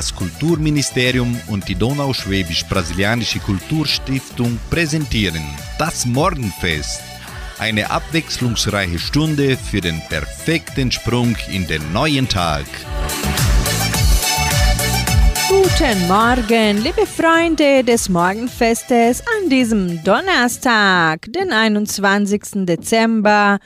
Das Kulturministerium und die Donauschwäbisch-Brasilianische Kulturstiftung präsentieren das Morgenfest. Eine abwechslungsreiche Stunde für den perfekten Sprung in den neuen Tag. Guten Morgen, liebe Freunde des Morgenfestes an diesem Donnerstag, den 21. Dezember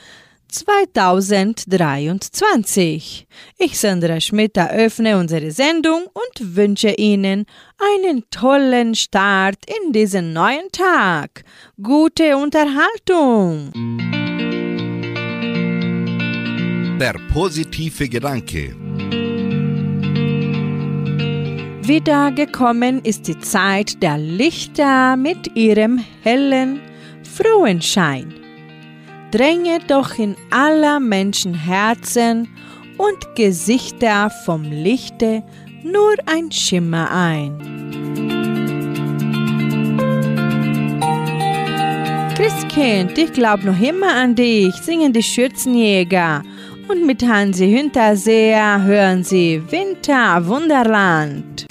2023. Ich, Sandra Schmidt, eröffne unsere Sendung und wünsche Ihnen einen tollen Start in diesen neuen Tag. Gute Unterhaltung. Der positive Gedanke. Wiedergekommen ist die Zeit der Lichter mit ihrem hellen, frohen Schein. Dränge doch in aller Menschen Herzen und Gesichter vom Lichte nur ein Schimmer ein. Christkind, ich glaub noch immer an dich, singen die Schürzenjäger. Und mit Hansi Hinterseher hören Sie Winter Wunderland.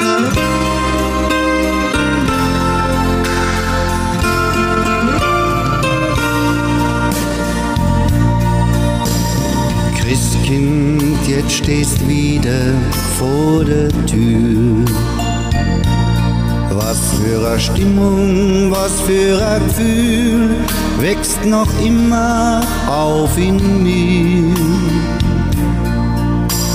Christkind, jetzt stehst wieder vor der Tür. Was für eine Stimmung, was für ein Gefühl wächst noch immer auf in mir.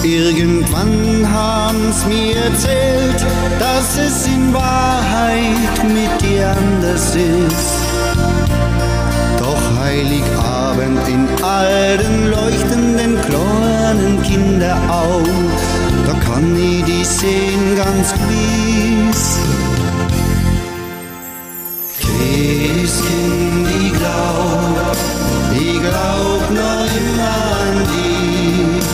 Irgendwann haben's mir erzählt, dass es in Wahrheit mit dir anders ist. Doch Heiligabend in all den leuchtenden kleinen Kinderaugen, da kann ich die sehen ganz gewiss. Christkind, ich glaub, ich glaub noch immer an dich.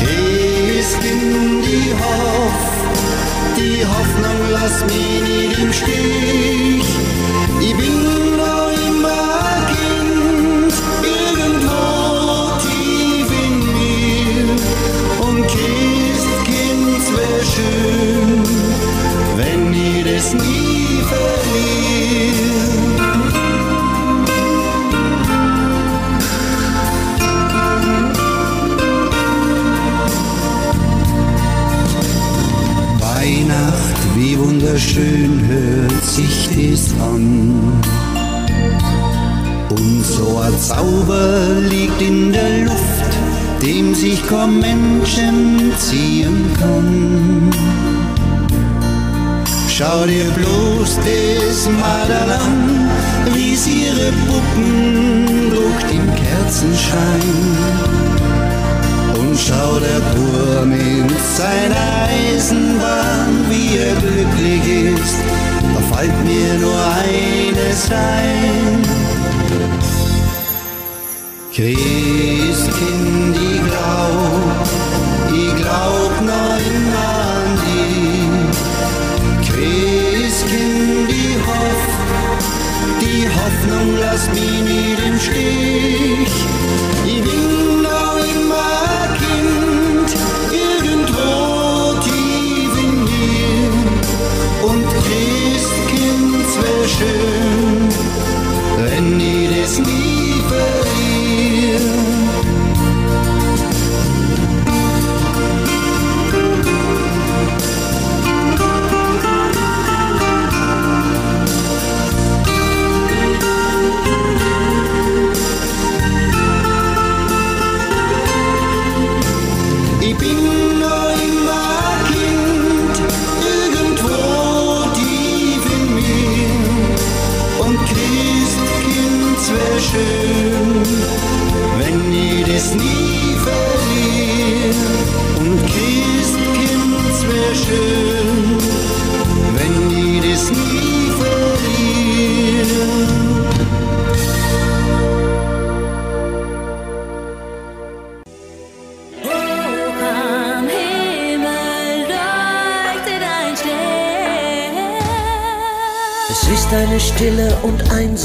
Christkind, ich hoff, die Hoffnung lass mich nicht im Stich. Wunderschön hört sich das an. Und so ein Zauber liegt in der Luft, dem sich kaum Menschen ziehen kann. Schau dir bloß das Madel an, wie sie ihre Puppen druckt im Kerzenschein. Und schau der Bur mit seiner Eisenbahn, wie er glücklich ist, da fällt mir nur eines ein. Christkind, ich glaub, ich glaub noch immer an dich. Christkind, ich hoff, die Hoffnung lass mich nicht im Stich.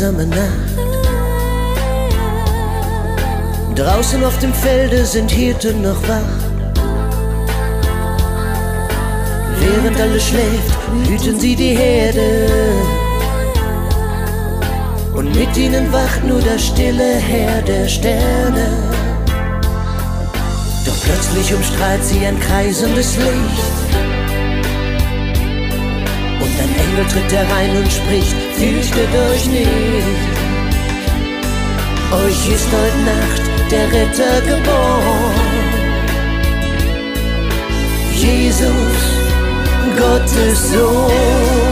Einsame Nacht. Draußen auf dem Felde sind Hirten noch wach. Während alles schläft, hüten sie die Herde. Und mit ihnen wacht nur das stille Heer der Sterne. Doch plötzlich umstrahlt sie ein kreisendes Licht. Und ein Engel tritt herein und spricht, fürchtet euch nicht. Euch ist heute Nacht der Retter geboren. Jesus, Gottes Sohn.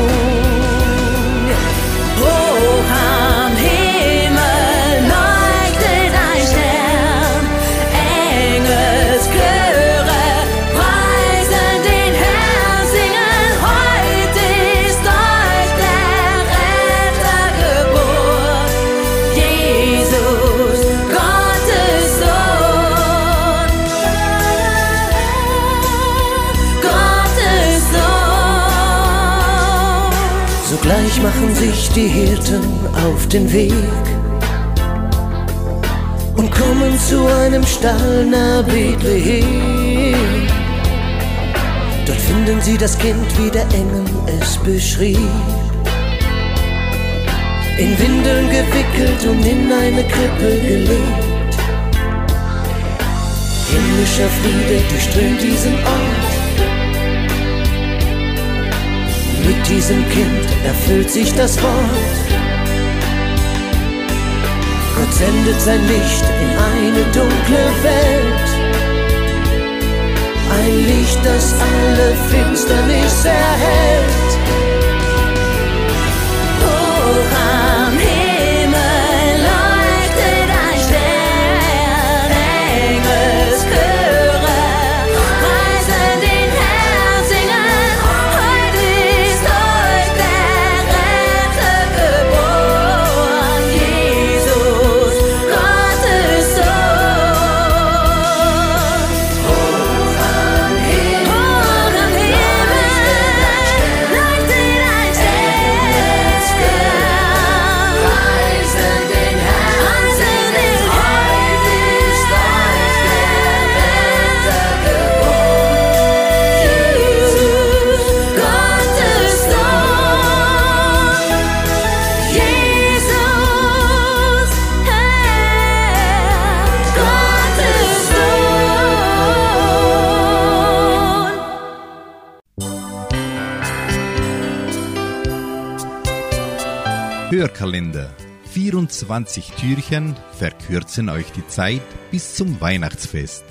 Die Hirten auf den Weg und kommen zu einem Stall nahe Bethlehem. Dort finden sie das Kind, wie der Engel es beschrieb. In Windeln gewickelt und in eine Krippe gelegt. Himmlischer Friede durchströmt diesen Ort. Mit diesem Kind erfüllt sich das Wort. Gott sendet sein Licht in eine dunkle Welt. Ein Licht, das alle Finsternis erhält. Hoch Hörkalender. 24 Türchen verkürzen euch die Zeit bis zum Weihnachtsfest.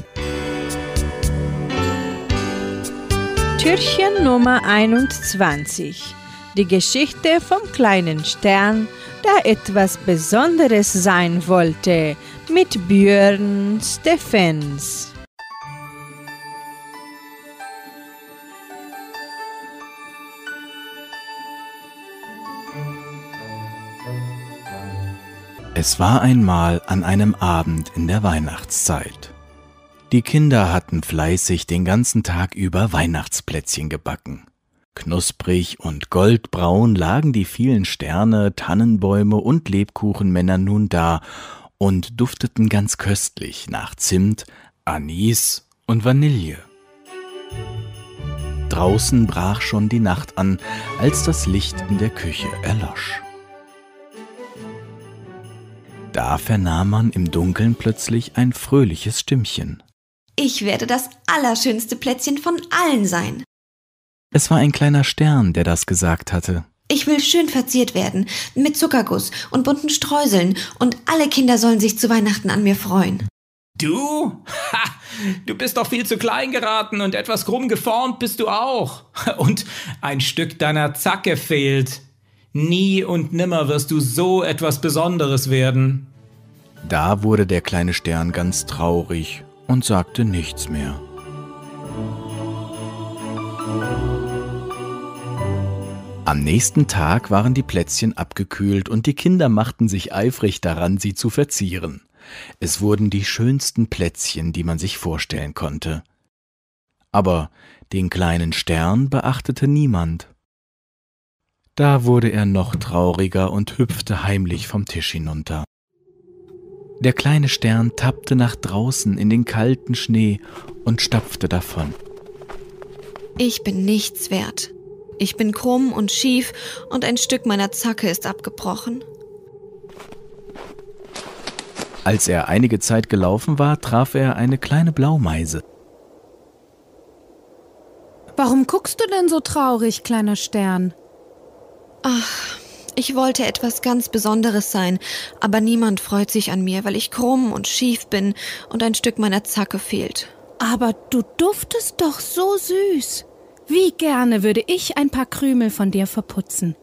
Türchen Nummer 21. Die Geschichte vom kleinen Stern, der etwas Besonderes sein wollte, mit Björn Steffens. Es war einmal an einem Abend in der Weihnachtszeit. Die Kinder hatten fleißig den ganzen Tag über Weihnachtsplätzchen gebacken. Knusprig und goldbraun lagen die vielen Sterne, Tannenbäume und Lebkuchenmänner nun da und dufteten ganz köstlich nach Zimt, Anis und Vanille. Draußen brach schon die Nacht an, als das Licht in der Küche erlosch. Da vernahm man im Dunkeln plötzlich ein fröhliches Stimmchen. Ich werde das allerschönste Plätzchen von allen sein. Es war ein kleiner Stern, der das gesagt hatte. Ich will schön verziert werden, mit Zuckerguss und bunten Streuseln, und alle Kinder sollen sich zu Weihnachten an mir freuen. Du? Ha, du bist doch viel zu klein geraten und etwas krumm geformt bist du auch. Und ein Stück deiner Zacke fehlt. Nie und nimmer wirst du so etwas Besonderes werden. Da wurde der kleine Stern ganz traurig und sagte nichts mehr. Am nächsten Tag waren die Plätzchen abgekühlt und die Kinder machten sich eifrig daran, sie zu verzieren. Es wurden die schönsten Plätzchen, die man sich vorstellen konnte. Aber den kleinen Stern beachtete niemand. Da wurde er noch trauriger und hüpfte heimlich vom Tisch hinunter. Der kleine Stern tappte nach draußen in den kalten Schnee und stapfte davon. Ich bin nichts wert. Ich bin krumm und schief und ein Stück meiner Zacke ist abgebrochen. Als er einige Zeit gelaufen war, traf er eine kleine Blaumeise. Warum guckst du denn so traurig, kleiner Stern? Ich wollte etwas ganz Besonderes sein, aber niemand freut sich an mir, weil ich krumm und schief bin und ein Stück meiner Zacke fehlt. Aber du duftest doch so süß. Wie gerne würde ich ein paar Krümel von dir verputzen.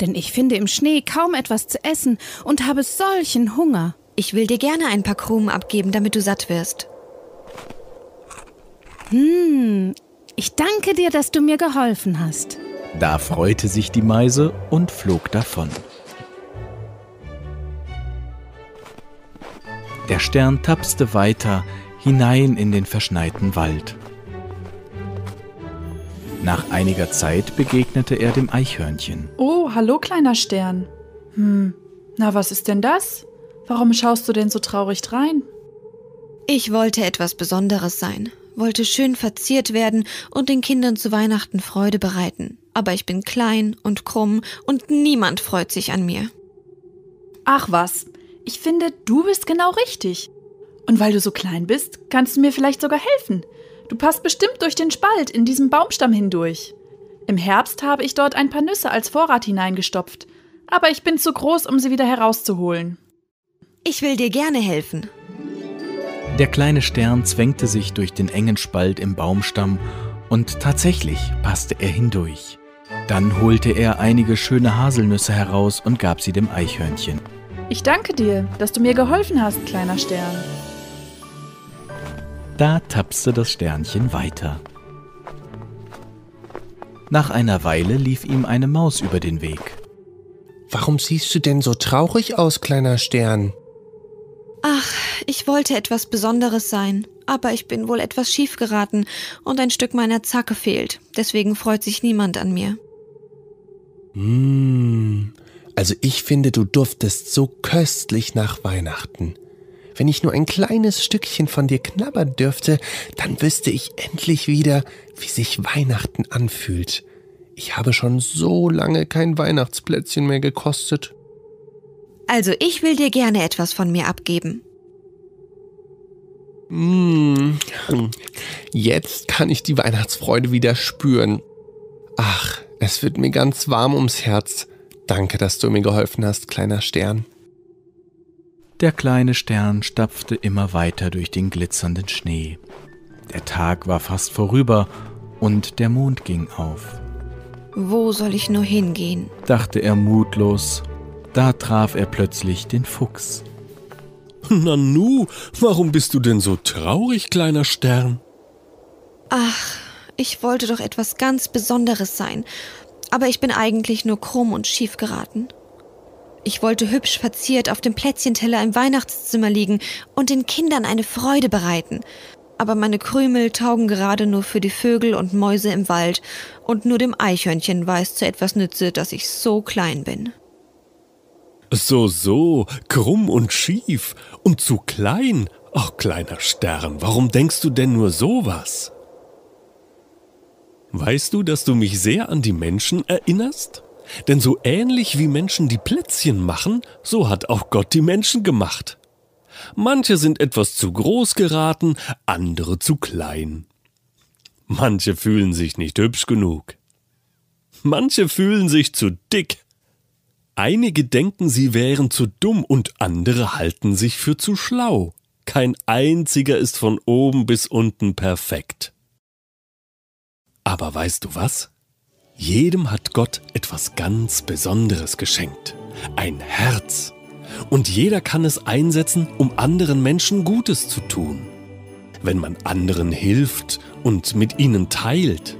Denn ich finde im Schnee kaum etwas zu essen und habe solchen Hunger. Ich will dir gerne ein paar Krumen abgeben, damit du satt wirst. Ich danke dir, dass du mir geholfen hast. Da freute sich die Meise und flog davon. Der Stern tapste weiter hinein in den verschneiten Wald. Nach einiger Zeit begegnete er dem Eichhörnchen. Oh, hallo kleiner Stern. Hm, na was ist denn das? Warum schaust du denn so traurig drein? Ich wollte etwas Besonderes sein, wollte schön verziert werden und den Kindern zu Weihnachten Freude bereiten. Aber ich bin klein und krumm und niemand freut sich an mir. Ach was, ich finde, du bist genau richtig. Und weil du so klein bist, kannst du mir vielleicht sogar helfen. Du passt bestimmt durch den Spalt in diesem Baumstamm hindurch. Im Herbst habe ich dort ein paar Nüsse als Vorrat hineingestopft, aber ich bin zu groß, um sie wieder herauszuholen. Ich will dir gerne helfen. Der kleine Stern zwängte sich durch den engen Spalt im Baumstamm und tatsächlich passte er hindurch. Dann holte er einige schöne Haselnüsse heraus und gab sie dem Eichhörnchen. Ich danke dir, dass du mir geholfen hast, kleiner Stern. Da tapste das Sternchen weiter. Nach einer Weile lief ihm eine Maus über den Weg. Warum siehst du denn so traurig aus, kleiner Stern? Ich wollte etwas Besonderes sein, aber ich bin wohl etwas schief geraten und ein Stück meiner Zacke fehlt. Deswegen freut sich niemand an mir. Hm, also ich finde, du duftest so köstlich nach Weihnachten. Wenn ich nur ein kleines Stückchen von dir knabbern dürfte, dann wüsste ich endlich wieder, wie sich Weihnachten anfühlt. Ich habe schon so lange kein Weihnachtsplätzchen mehr gekostet. Also ich will dir gerne etwas von mir abgeben. Hm, jetzt kann ich die Weihnachtsfreude wieder spüren. Ach, es wird mir ganz warm ums Herz. Danke, dass du mir geholfen hast, kleiner Stern. Der kleine Stern stapfte immer weiter durch den glitzernden Schnee. Der Tag war fast vorüber und der Mond ging auf. Wo soll ich nur hingehen? Dachte er mutlos. Da traf er plötzlich den Fuchs. Nanu, warum bist du denn so traurig, kleiner Stern? Ich wollte doch etwas ganz Besonderes sein, aber ich bin eigentlich nur krumm und schief geraten. Ich wollte hübsch verziert auf dem Plätzchenteller im Weihnachtszimmer liegen und den Kindern eine Freude bereiten. Aber meine Krümel taugen gerade nur für die Vögel und Mäuse im Wald und nur dem Eichhörnchen war es zu etwas nütze, dass ich so klein bin. So, so, krumm und schief und zu klein. Ach, kleiner Stern, warum denkst du denn nur sowas? Weißt du, dass du mich sehr an die Menschen erinnerst? Denn so ähnlich wie Menschen die Plätzchen machen, so hat auch Gott die Menschen gemacht. Manche sind etwas zu groß geraten, andere zu klein. Manche fühlen sich nicht hübsch genug. Manche fühlen sich zu dick. Einige denken, sie wären zu dumm und andere halten sich für zu schlau. Kein einziger ist von oben bis unten perfekt. Aber weißt du was? Jedem hat Gott etwas ganz Besonderes geschenkt. Ein Herz. Und jeder kann es einsetzen, um anderen Menschen Gutes zu tun. Wenn man anderen hilft und mit ihnen teilt.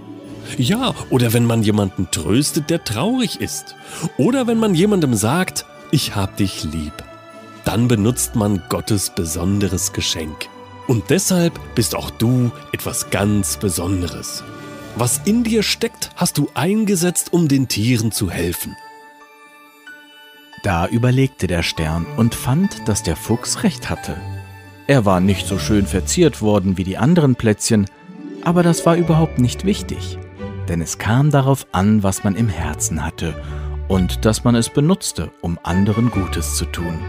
Ja, oder wenn man jemanden tröstet, der traurig ist. Oder wenn man jemandem sagt, ich hab dich lieb. Dann benutzt man Gottes besonderes Geschenk. Und deshalb bist auch du etwas ganz Besonderes. Was in dir steckt, hast du eingesetzt, um den Tieren zu helfen. Da überlegte der Stern und fand, dass der Fuchs recht hatte. Er war nicht so schön verziert worden wie die anderen Plätzchen, Aber das war überhaupt nicht wichtig, denn es kam darauf an, was man im Herzen hatte und dass man es benutzte, um anderen Gutes zu tun.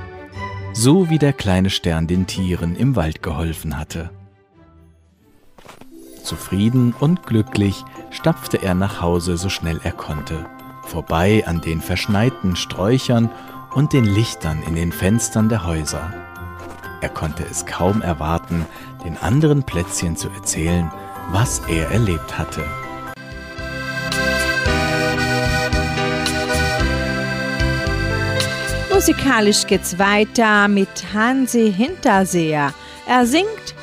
So wie der kleine Stern den Tieren im Wald geholfen hatte. Zufrieden und glücklich stapfte er nach Hause so schnell er konnte, vorbei an den verschneiten Sträuchern und den Lichtern in den Fenstern der Häuser. Er konnte es kaum erwarten, den anderen Plätzchen zu erzählen, was er erlebt hatte. Musikalisch geht's weiter mit Hansi Hinterseher. Er singt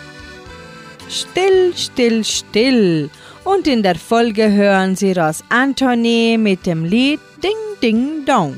Still, still, still. Und in der Folge hören Sie Ross Anthony mit dem Lied Ding, Ding, Dong.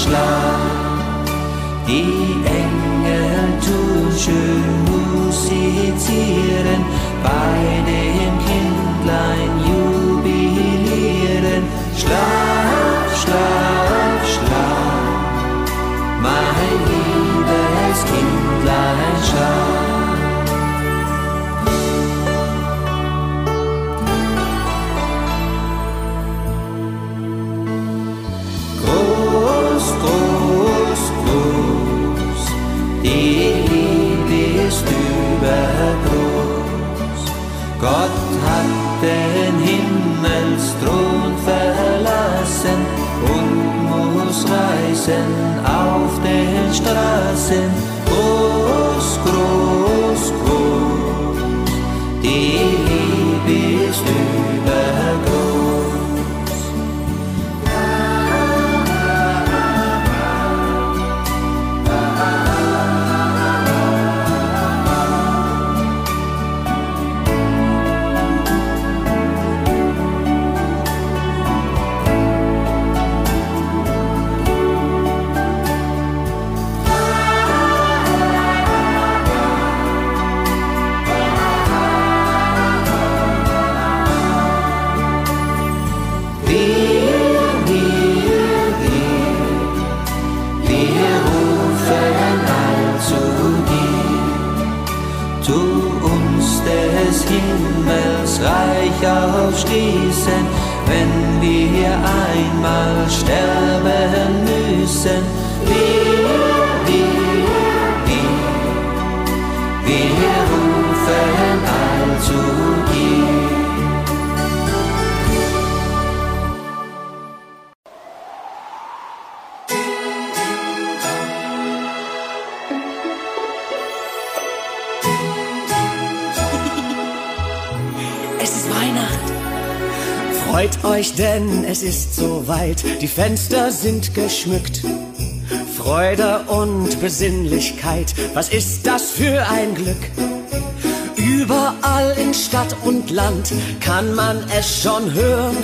Schlaf. Die Engel tun schön musizieren, bei dem Euch, denn es ist soweit. Die Fenster sind geschmückt. Freude und Besinnlichkeit, was ist das für ein Glück? Überall in Stadt und Land kann man es schon hören.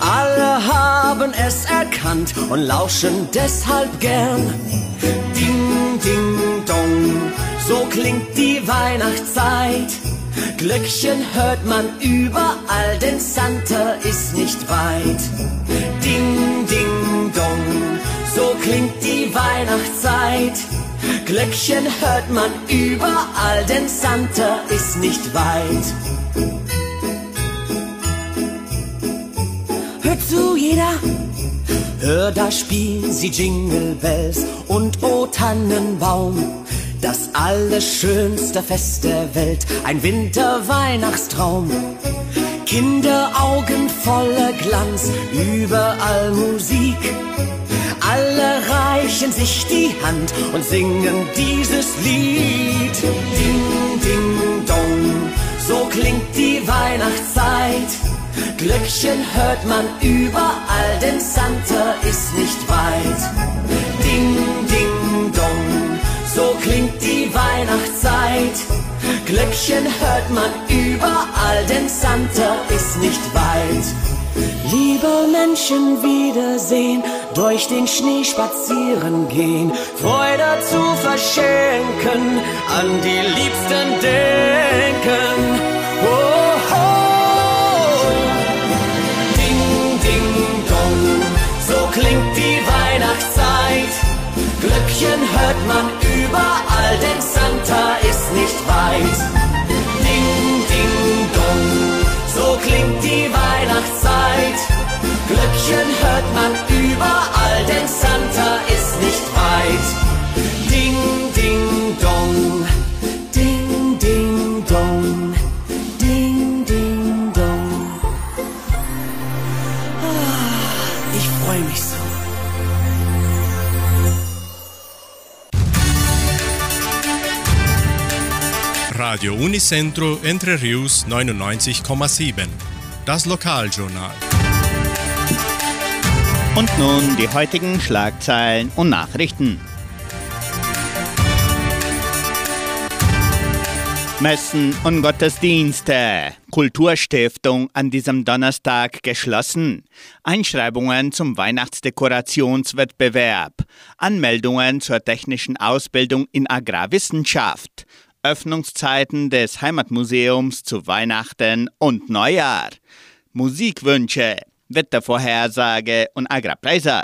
Alle haben es erkannt und lauschen deshalb gern. Ding, ding, dong, so klingt die Weihnachtszeit. Glöckchen hört man überall, denn Santa ist nicht weit. Ding, ding, dong, so klingt die Weihnachtszeit. Glöckchen hört man überall, denn Santa ist nicht weit. Hört zu, jeder! Hör, da spielen sie Jingle Bells und O Tannenbaum. Das allerschönste Fest der Welt, ein Winterweihnachtstraum. Kinderaugen voller Glanz, überall Musik. Alle reichen sich die Hand und singen dieses Lied. Ding, ding, dong, so klingt die Weihnachtszeit. Glöckchen hört man überall, denn Santa ist nicht weit. Ding, ding, so klingt die Weihnachtszeit. Glöckchen hört man überall, denn Santa ist nicht weit. Liebe Menschen wiedersehen, durch den Schnee spazieren gehen, Freude zu verschenken, an die Liebsten denken. Ding, ding, dong, so klingt die Weihnachtszeit. Glöckchen hört man überall, denn Santa ist nicht weit. Ding, ding, dong, so klingt die Weihnachtszeit. Glöckchen hört man überall, denn Santa ist nicht weit. Radio Unicentro Entre Rius 99,7. Das Lokaljournal. Und nun die heutigen Schlagzeilen und Nachrichten. Messen und Gottesdienste. Kulturstiftung an diesem Donnerstag geschlossen. Einschreibungen zum Weihnachtsdekorationswettbewerb. Anmeldungen zur technischen Ausbildung in Agrarwissenschaft. Öffnungszeiten des Heimatmuseums zu Weihnachten und Neujahr. Musikwünsche, Wettervorhersage und Agrarpreise.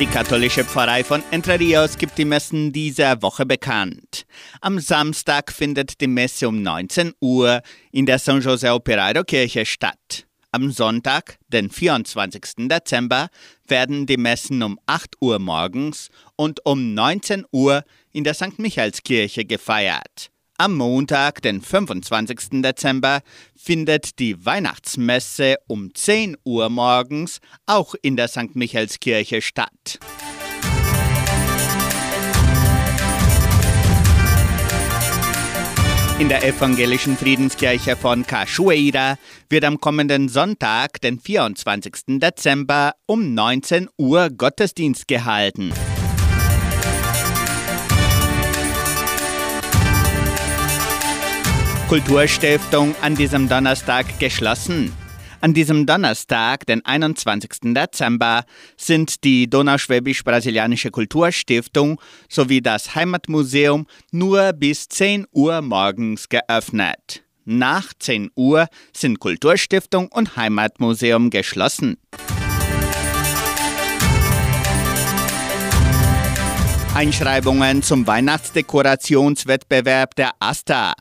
Die katholische Pfarrei von Entre Rios gibt die Messen dieser Woche bekannt. Am Samstag findet die Messe um 19 Uhr in der San José Operario Kirche statt. Am Sonntag, den 24. Dezember, werden die Messen um 8 Uhr morgens und um 19 Uhr in der St. Michaelskirche gefeiert. Am Montag, den 25. Dezember, findet die Weihnachtsmesse um 10 Uhr morgens auch in der St. Michaelskirche statt. In der evangelischen Friedenskirche von Cachoeira wird am kommenden Sonntag, den 24. Dezember, um 19 Uhr Gottesdienst gehalten. Kulturstiftung an diesem Donnerstag geschlossen. An diesem Donnerstag, den 21. Dezember, sind die Donauschwäbisch-Brasilianische Kulturstiftung sowie das Heimatmuseum nur bis 10 Uhr morgens geöffnet. Nach 10 Uhr sind Kulturstiftung und Heimatmuseum geschlossen. Einschreibungen zum Weihnachtsdekorationswettbewerb der AStA.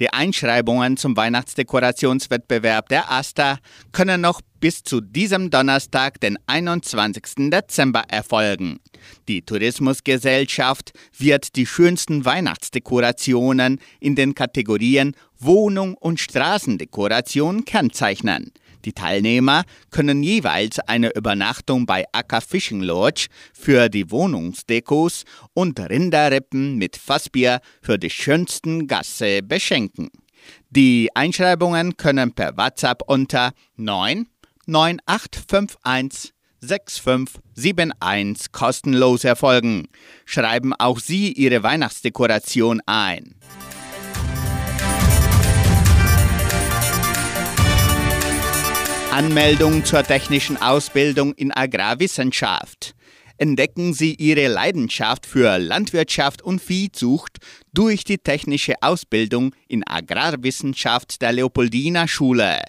Die Einschreibungen zum Weihnachtsdekorationswettbewerb der AStA können noch bis zu diesem Donnerstag, den 21. Dezember, erfolgen. Die Tourismusgesellschaft wird die schönsten Weihnachtsdekorationen in den Kategorien Wohnung und Straßendekoration kennzeichnen. Die Teilnehmer können jeweils eine Übernachtung bei Acker Fishing Lodge für die Wohnungsdekos und Rinderrippen mit Fassbier für die schönsten Gasse beschenken. Die Einschreibungen können per WhatsApp unter 9 9851 6571 kostenlos erfolgen. Schreiben auch Sie Ihre Weihnachtsdekoration ein. Anmeldung zur technischen Ausbildung in Agrarwissenschaft. Entdecken Sie Ihre Leidenschaft für Landwirtschaft und Viehzucht durch die technische Ausbildung in Agrarwissenschaft der Leopoldina Schule.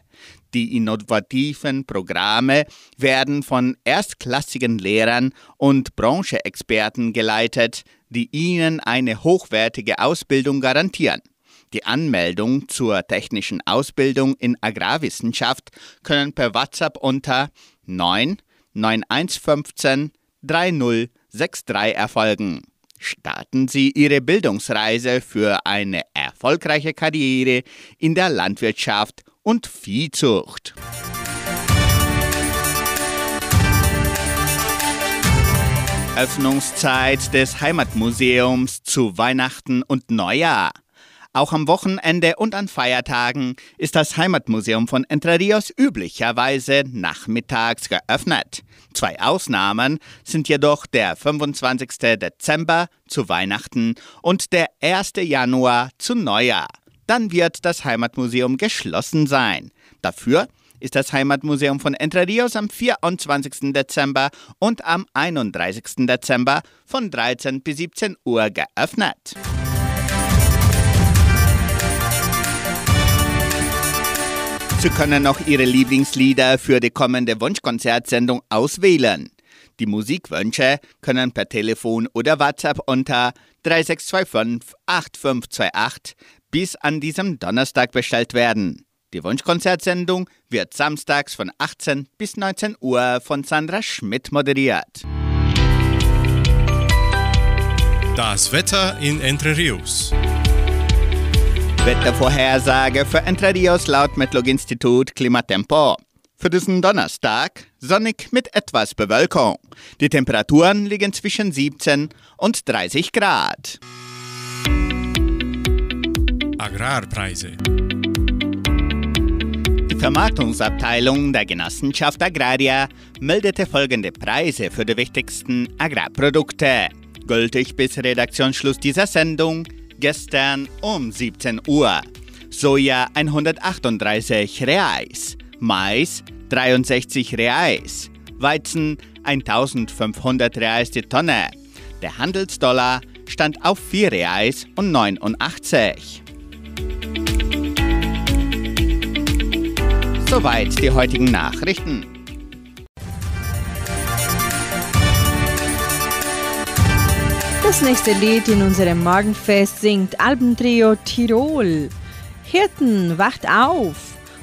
Die innovativen Programme werden von erstklassigen Lehrern und Brancheexperten geleitet, die Ihnen eine hochwertige Ausbildung garantieren. Die Anmeldung zur technischen Ausbildung in Agrarwissenschaft können per WhatsApp unter 9 9115 3063 erfolgen. Starten Sie Ihre Bildungsreise für eine erfolgreiche Karriere in der Landwirtschaft und Viehzucht. Öffnungszeit des Heimatmuseums zu Weihnachten und Neujahr. Auch am Wochenende und an Feiertagen ist das Heimatmuseum von Entre Rios üblicherweise nachmittags geöffnet. Zwei Ausnahmen sind jedoch der 25. Dezember zu Weihnachten und der 1. Januar zu Neujahr. Dann wird das Heimatmuseum geschlossen sein. Dafür ist das Heimatmuseum von Entre Rios am 24. Dezember und am 31. Dezember von 13 bis 17 Uhr geöffnet. Sie können auch Ihre Lieblingslieder für die kommende Wunschkonzertsendung auswählen. Die Musikwünsche können per Telefon oder WhatsApp unter 3625 8528 bis an diesem Donnerstag bestellt werden. Die Wunschkonzertsendung wird samstags von 18 bis 19 Uhr von Sandra Schmidt moderiert. Das Wetter in Entre Rios. Wettervorhersage für Entre Rios laut Metlog-Institut Klimatempo. Für diesen Donnerstag sonnig mit etwas Bewölkung. Die Temperaturen liegen zwischen 17 und 30 Grad. Agrarpreise. Die Vermarktungsabteilung der Genossenschaft Agraria meldete folgende Preise für die wichtigsten Agrarprodukte. Gültig bis Redaktionsschluss dieser Sendung gestern um 17 Uhr. Soja 138 Reais, Mais 63 Reais, Weizen 1500 Reais die Tonne. Der Handelsdollar stand auf 4 Reais und 89. Soweit die heutigen Nachrichten. Das nächste Lied in unserem Morgenfest singt Albentrio Tirol. Hirten, wacht auf!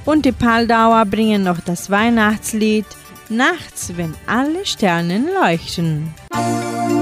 Und die Paldauer bringen noch das Weihnachtslied Nachts, wenn alle Sternen leuchten. Hirten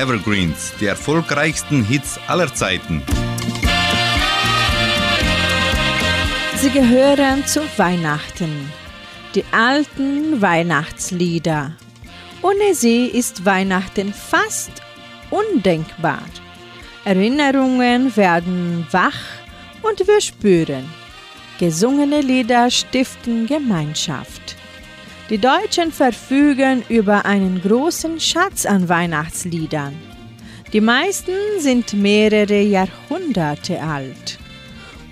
Evergreens, die erfolgreichsten Hits aller Zeiten. Sie gehören zu Weihnachten. Die alten Weihnachtslieder. Ohne sie ist Weihnachten fast undenkbar. Erinnerungen werden wach und wir spüren. Gesungene Lieder stiften Gemeinschaft. Die Deutschen verfügen über einen großen Schatz an Weihnachtsliedern. Die meisten sind mehrere Jahrhunderte alt.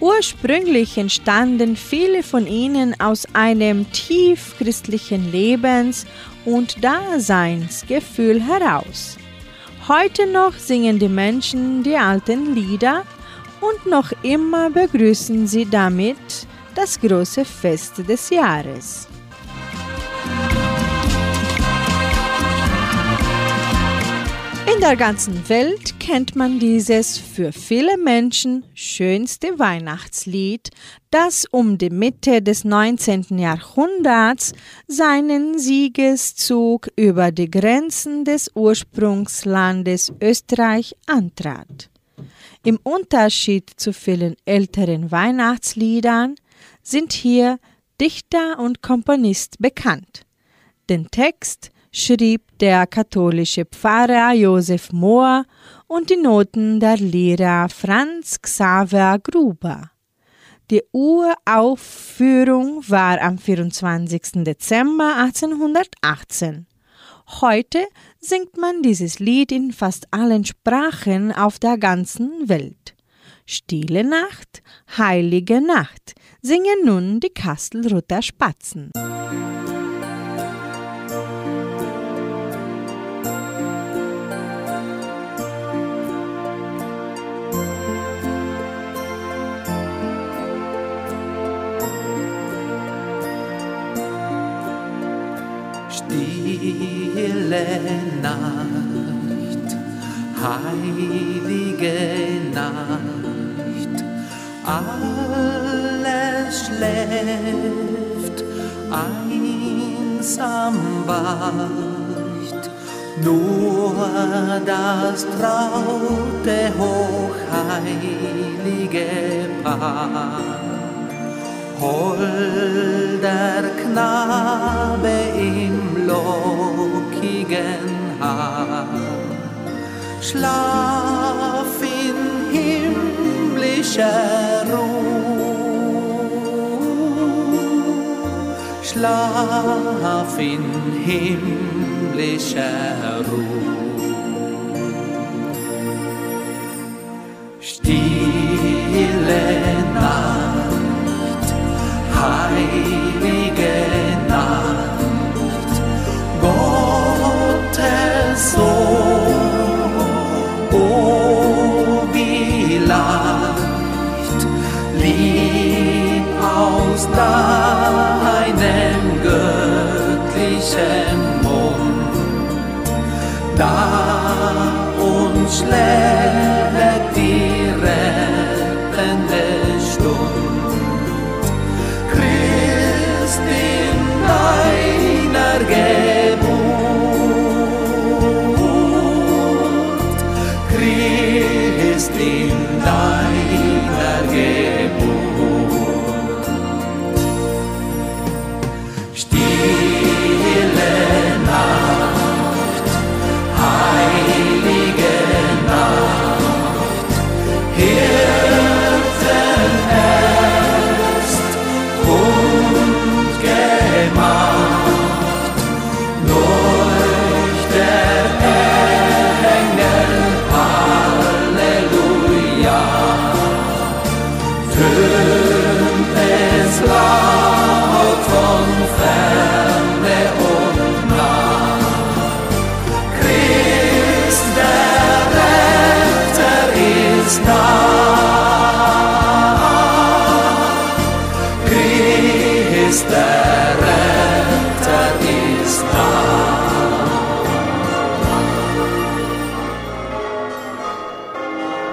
Ursprünglich entstanden viele von ihnen aus einem tief christlichen Lebens- und Daseinsgefühl heraus. Heute noch singen die Menschen die alten Lieder und noch immer begrüßen sie damit das große Fest des Jahres. In der ganzen Welt kennt man dieses für viele Menschen schönste Weihnachtslied, das um die Mitte des 19. Jahrhunderts seinen Siegeszug über die Grenzen des Ursprungslandes Österreich antrat. Im Unterschied zu vielen älteren Weihnachtsliedern sind hier Dichter und Komponist bekannt. Den Text schrieb der katholische Pfarrer Josef Mohr und die Noten der Lehrer Franz Xaver Gruber. Die Uraufführung war am 24. Dezember 1818. Heute singt man dieses Lied in fast allen Sprachen auf der ganzen Welt. Stille Nacht, heilige Nacht, singen nun die Kastelruther Spatzen. Stille Nacht, heilige Nacht, alles schläft, einsam wacht, nur das traute, hochheilige Paar. Holder Knabe im lockigen Haar, schlaf in himmlischer Ruhe, schlaf in himmlischer Ruhe. Stille deinem göttlichen Mund, da uns schlägt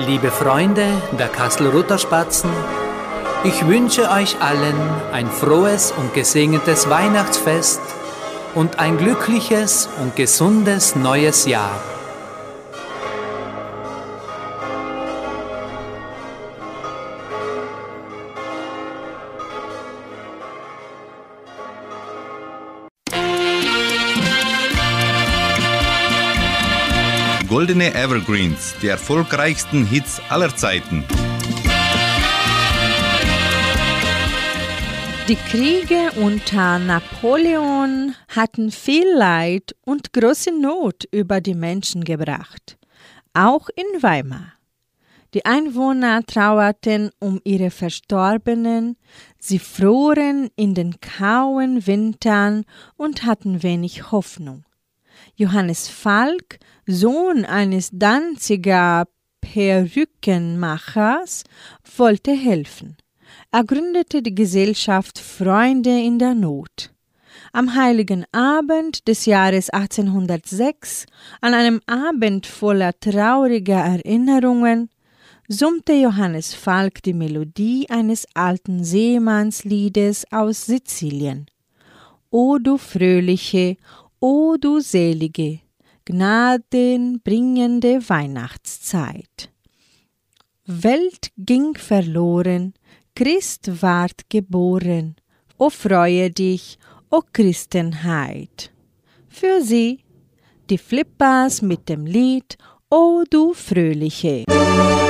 Liebe Freunde der Kassel-Rutter Spatzen, ich wünsche euch allen ein frohes und gesegnetes Weihnachtsfest und ein glückliches und gesundes neues Jahr. Goldene Evergreens, die erfolgreichsten Hits aller Zeiten. Die Kriege unter Napoleon hatten viel Leid und große Not über die Menschen gebracht, auch in Weimar. Die Einwohner trauerten um ihre Verstorbenen, sie froren in den kauen Wintern und hatten wenig Hoffnung. Johannes Falk, Sohn eines Danziger Perückenmachers, wollte helfen. Er gründete die Gesellschaft Freunde in der Not. Am heiligen Abend des Jahres 1806, an einem Abend voller trauriger Erinnerungen, summte Johannes Falk die Melodie eines alten Seemannsliedes aus Sizilien. O du fröhliche, o du selige, gnadenbringende Weihnachtszeit. Welt ging verloren, Christ ward geboren. O freue dich, o Christenheit. Für sie die Flippers mit dem Lied O du fröhliche. O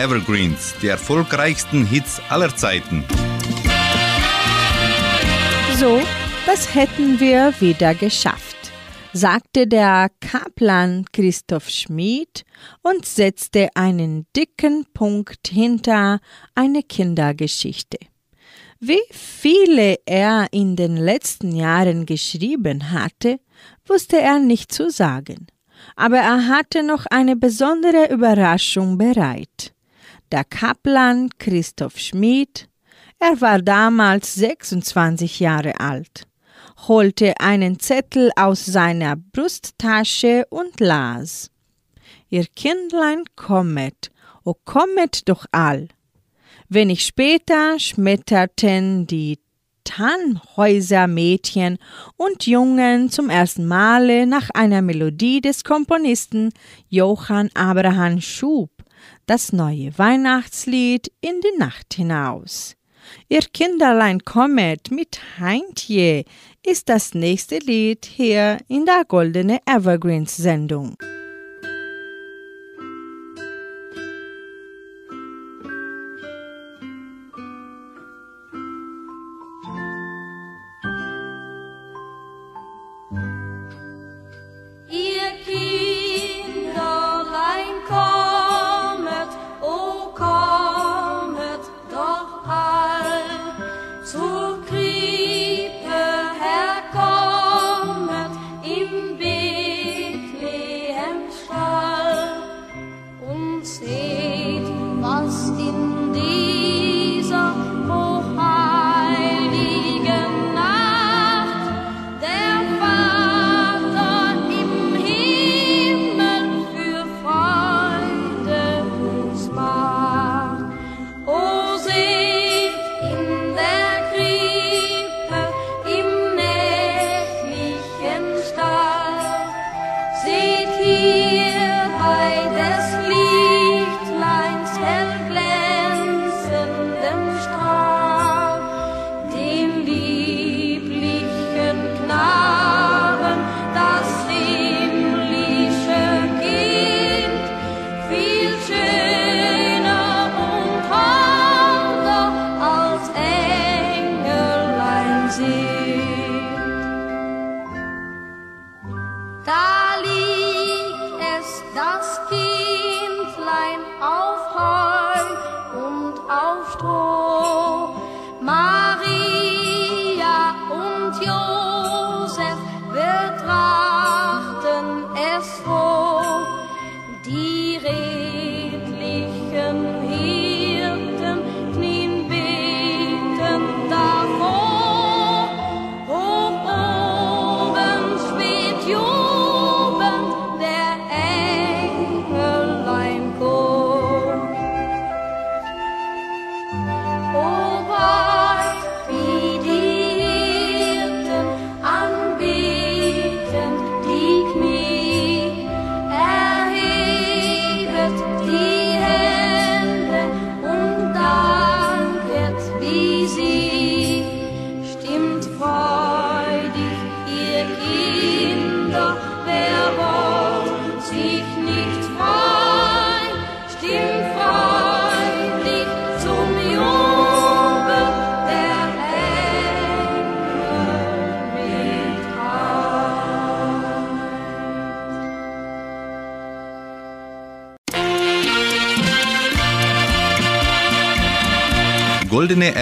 Evergreens, die erfolgreichsten Hits aller Zeiten. So, das hätten wir wieder geschafft, sagte der Kaplan Christoph Schmid und setzte einen dicken Punkt hinter eine Kindergeschichte. Wie viele er in den letzten Jahren geschrieben hatte, wusste er nicht zu sagen. Aber er hatte noch eine besondere Überraschung bereit. Der Kaplan Christoph Schmid, er war damals 26 Jahre alt, holte einen Zettel aus seiner Brusttasche und las. Ihr Kindlein kommet, o kommet doch all. Wenig später schmetterten die Tannhäuser-Mädchen und Jungen zum ersten Male nach einer Melodie des Komponisten Johann Abraham Schub das neue Weihnachtslied in die Nacht hinaus. Ihr Kinderlein kommet mit Heintje ist das nächste Lied hier in der Goldene Evergreens Sendung.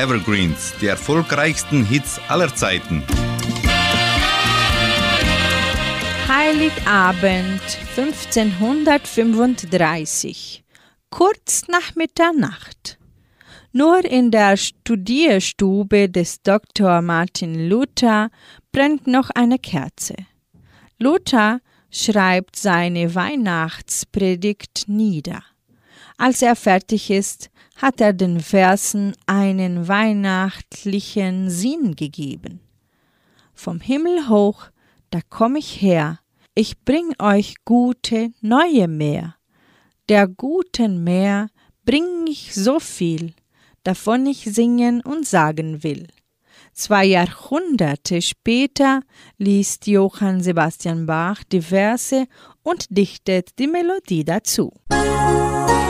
Evergreens, die erfolgreichsten Hits aller Zeiten. Heiligabend 1535, kurz nach Mitternacht. Nur in der Studierstube des Dr. Martin Luther brennt noch eine Kerze. Luther schreibt seine Weihnachtspredigt nieder. Als er fertig ist, hat er den Versen einen weihnachtlichen Sinn gegeben. Vom Himmel hoch, da komm ich her, ich bring euch gute neue Meer. Der guten Meer bring ich so viel, davon ich singen und sagen will. Zwei Jahrhunderte später liest Johann Sebastian Bach die Verse und dichtet die Melodie dazu. Vom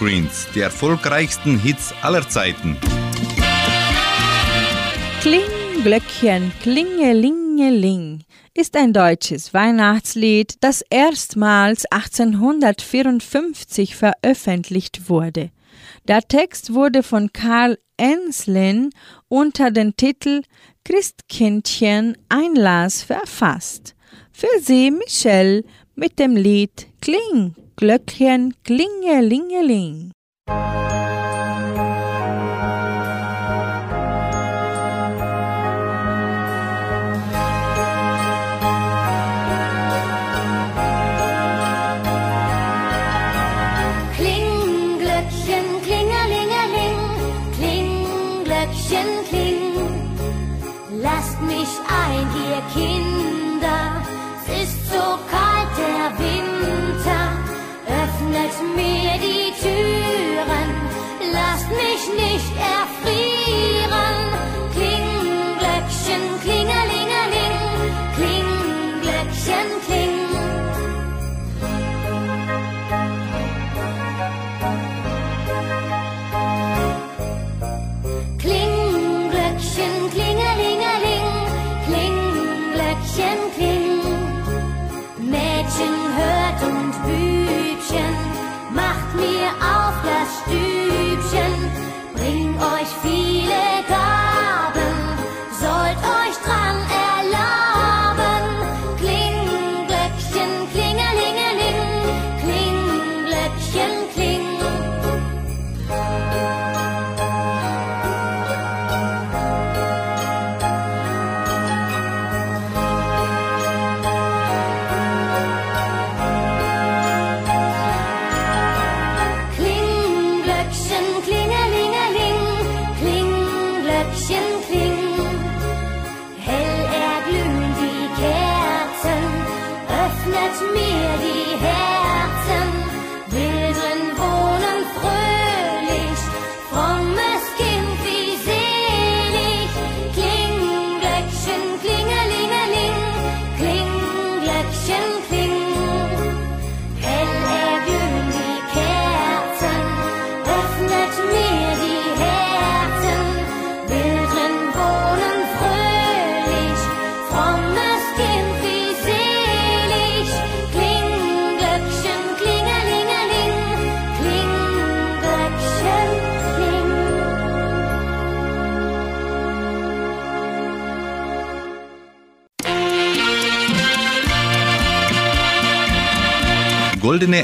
Evergreens, die erfolgreichsten Hits aller Zeiten. Kling, Glöckchen, klingelingeling ist ein deutsches Weihnachtslied, das erstmals 1854 veröffentlicht wurde. Der Text wurde von Karl Enslin unter dem Titel Christkindchen Einlass verfasst. Für sie Michelle mit dem Lied Kling, Glöckchen klingelingeling.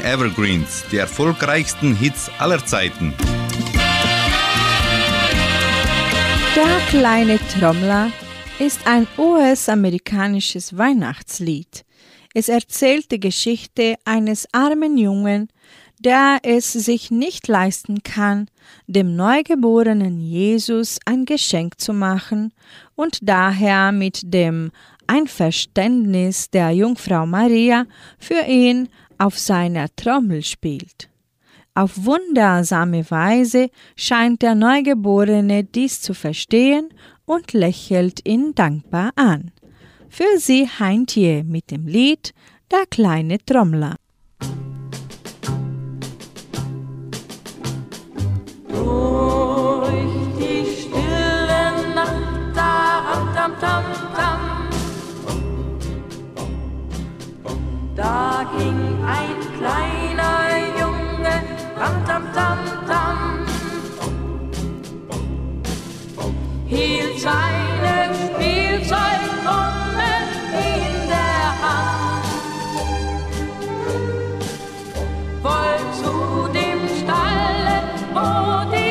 Evergreens, die erfolgreichsten Hits aller Zeiten. Der kleine Trommler ist ein US-amerikanisches Weihnachtslied. Es erzählt die Geschichte eines armen Jungen, der es sich nicht leisten kann, dem neugeborenen Jesus ein Geschenk zu machen und daher mit dem Einverständnis der Jungfrau Maria für ihn auf seiner Trommel spielt. Auf wundersame Weise scheint der Neugeborene dies zu verstehen und lächelt ihn dankbar an. Für sie Heintje mit dem Lied Der kleine Trommler. Da ging kleiner Junge, ram tam tam tam. Hielt seine Spielzeugtrommel in der Hand. Voll zu dem Stalle, wo die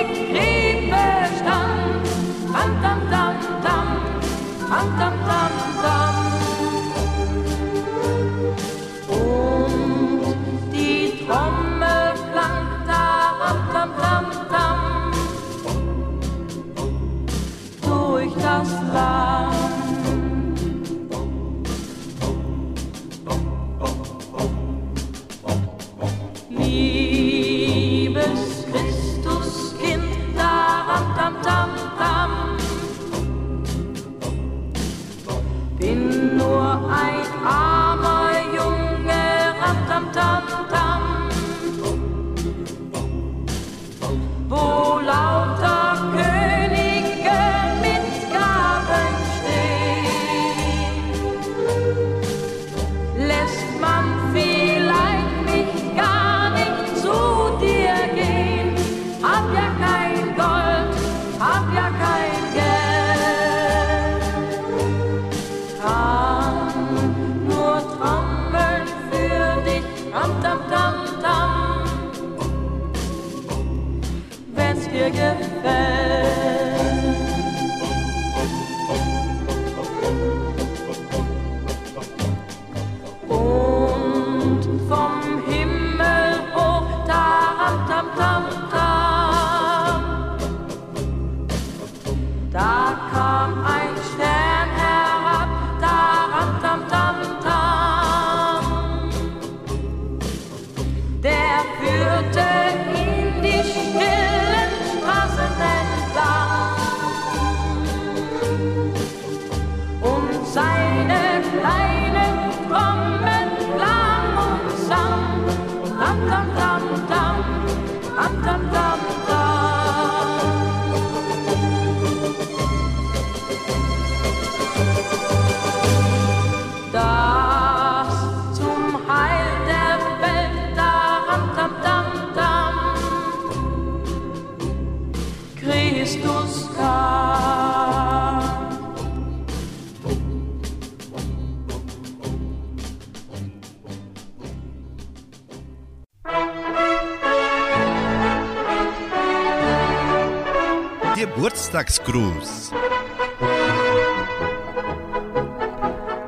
Geburtstagsgruß.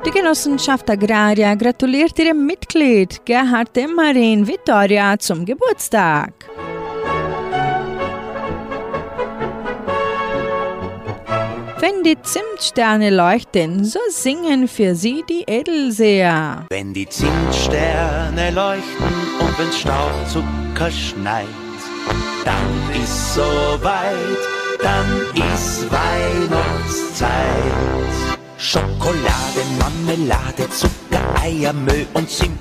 Die Genossenschaft Agraria gratuliert ihrem Mitglied Gerhard Demarin Vittoria zum Geburtstag. Wenn die Zimtsterne leuchten, so singen für sie die Edelseher. Wenn die Zimtsterne leuchten und wenn's Staubzucker schneit, dann ist soweit, dann ist Weihnachtszeit. Schokolade, Marmelade, Zucker, Eier, Mehl und Zimt.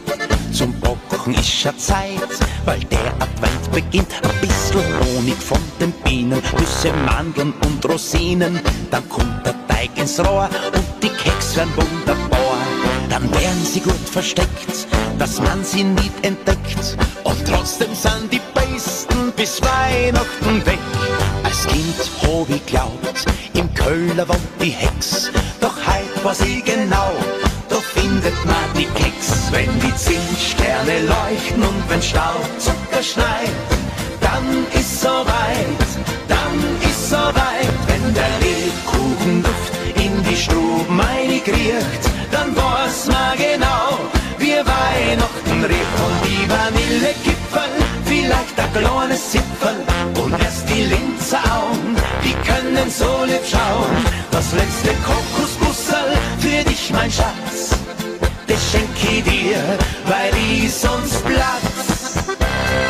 Zum Backen ist schon Zeit, weil der Advent beginnt. Ein bisschen Honig von den Bienen, Nüsse, Mandeln und Rosinen. Dann kommt der Teig ins Rohr und die Keks werden wunderbar. Dann werden sie gut versteckt, dass man sie nicht entdeckt. Und trotzdem sind die besten bis Weihnachten weg. Als Kind hab ich glaubt, im Köhler wohnt die Hex. Doch heut weiß ich genau, da findet man die Keks, wenn die Zinssterne leuchten und wenn Staubzucker schneit, dann ist soweit, dann ist soweit, wenn der Lebkuchenduft in die Stube meinig riecht, dann weiß man genau, wir Weihnachten riecht und die Vanillekipferl, vielleicht ein kleines Zipfel und erst die Linzeraugen, die können so lieb schauen, das letzte Kokosbussel für dich, mein Schatz, das schenk ich dir, weil ich sonst platz.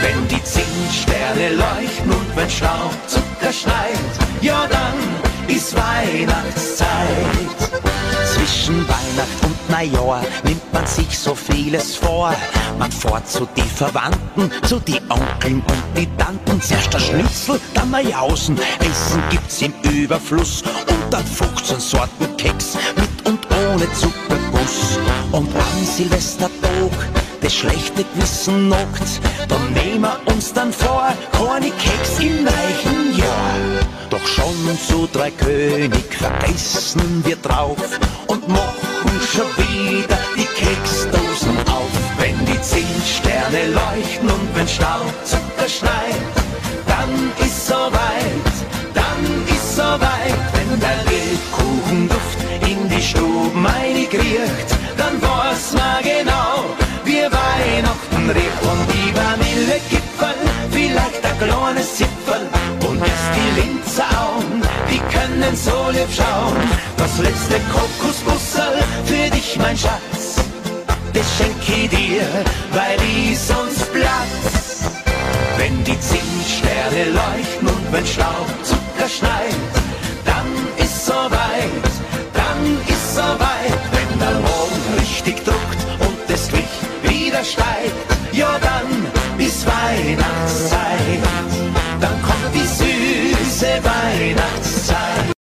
Wenn die Zinssterne leuchten und wenn Staubzucker schneit, ja dann ist Weihnachtszeit. Zwischen Weihnacht und Neujahr nimmt man sich so vieles vor. Man fährt zu die Verwandten, zu die Onkeln und die Tanten. Zuerst der Schnitzel, dann Neuhausen. Essen gibt's im Überfluss und dann 15 Sorten Keks mit und ohne Zuckerguss. Und am Silvestertag das schlechte Gewissen knockt, dann nehmen wir uns dann vor, keine Keks im reichen Jahr. Doch schon zu drei König vergessen wir drauf und machen schon wieder die Keksdosen auf. Wenn die Zinssterne leuchten und wenn Staubzucker schneit, dann ist soweit, dann ist soweit. Wenn der Lebkuchenduft in die Stube meinig riecht, dann weiß man genau, wir Weihnachten riecht und die Vanillekipferl, vielleicht ein kleines Zipfel und erst die Linzeraugen, die können so lieb schauen. Das letzte Kokosbussel für dich, mein Schatz, das schenk ich dir, weil ich sonst platz. Wenn die Zinssterne leuchten und wenn Staubzucker schneit, dann ist soweit, dann ist soweit, wenn der Mond richtig Licht wieder steigt, ja dann ist Weihnachtszeit, dann kommt die süße Weihnachtszeit.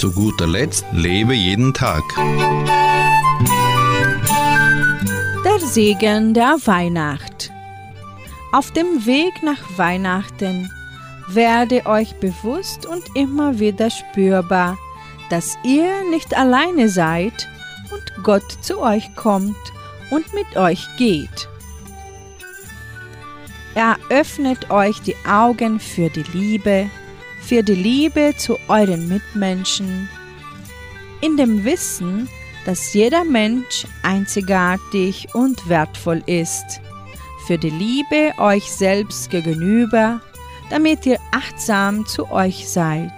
Zu guter Letzt lebe jeden Tag. Der Segen der Weihnacht. Auf dem Weg nach Weihnachten werde euch bewusst und immer wieder spürbar, dass ihr nicht alleine seid und Gott zu euch kommt und mit euch geht. Er öffnet euch die Augen für die Liebe, für die Liebe zu euren Mitmenschen, in dem Wissen, dass jeder Mensch einzigartig und wertvoll ist, für die Liebe euch selbst gegenüber, damit ihr achtsam zu euch seid,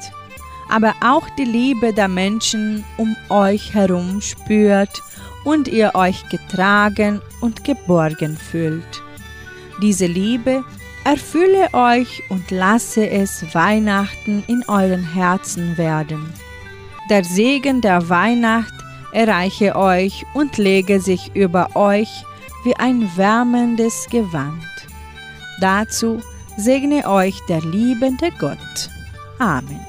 aber auch die Liebe der Menschen um euch herum spürt und ihr euch getragen und geborgen fühlt. Diese Liebe erfülle euch und lasse es Weihnachten in euren Herzen werden. Der Segen der Weihnacht erreiche euch und lege sich über euch wie ein wärmendes Gewand. Dazu segne euch der liebende Gott. Amen.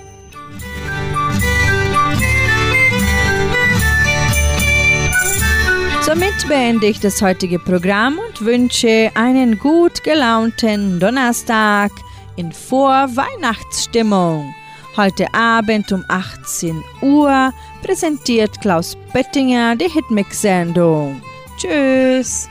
Somit beende ich das heutige Programm und wünsche einen gut gelaunten Donnerstag in Vorweihnachtsstimmung. Heute Abend um 18 Uhr präsentiert Klaus Bettinger die Hitmix-Sendung. Tschüss!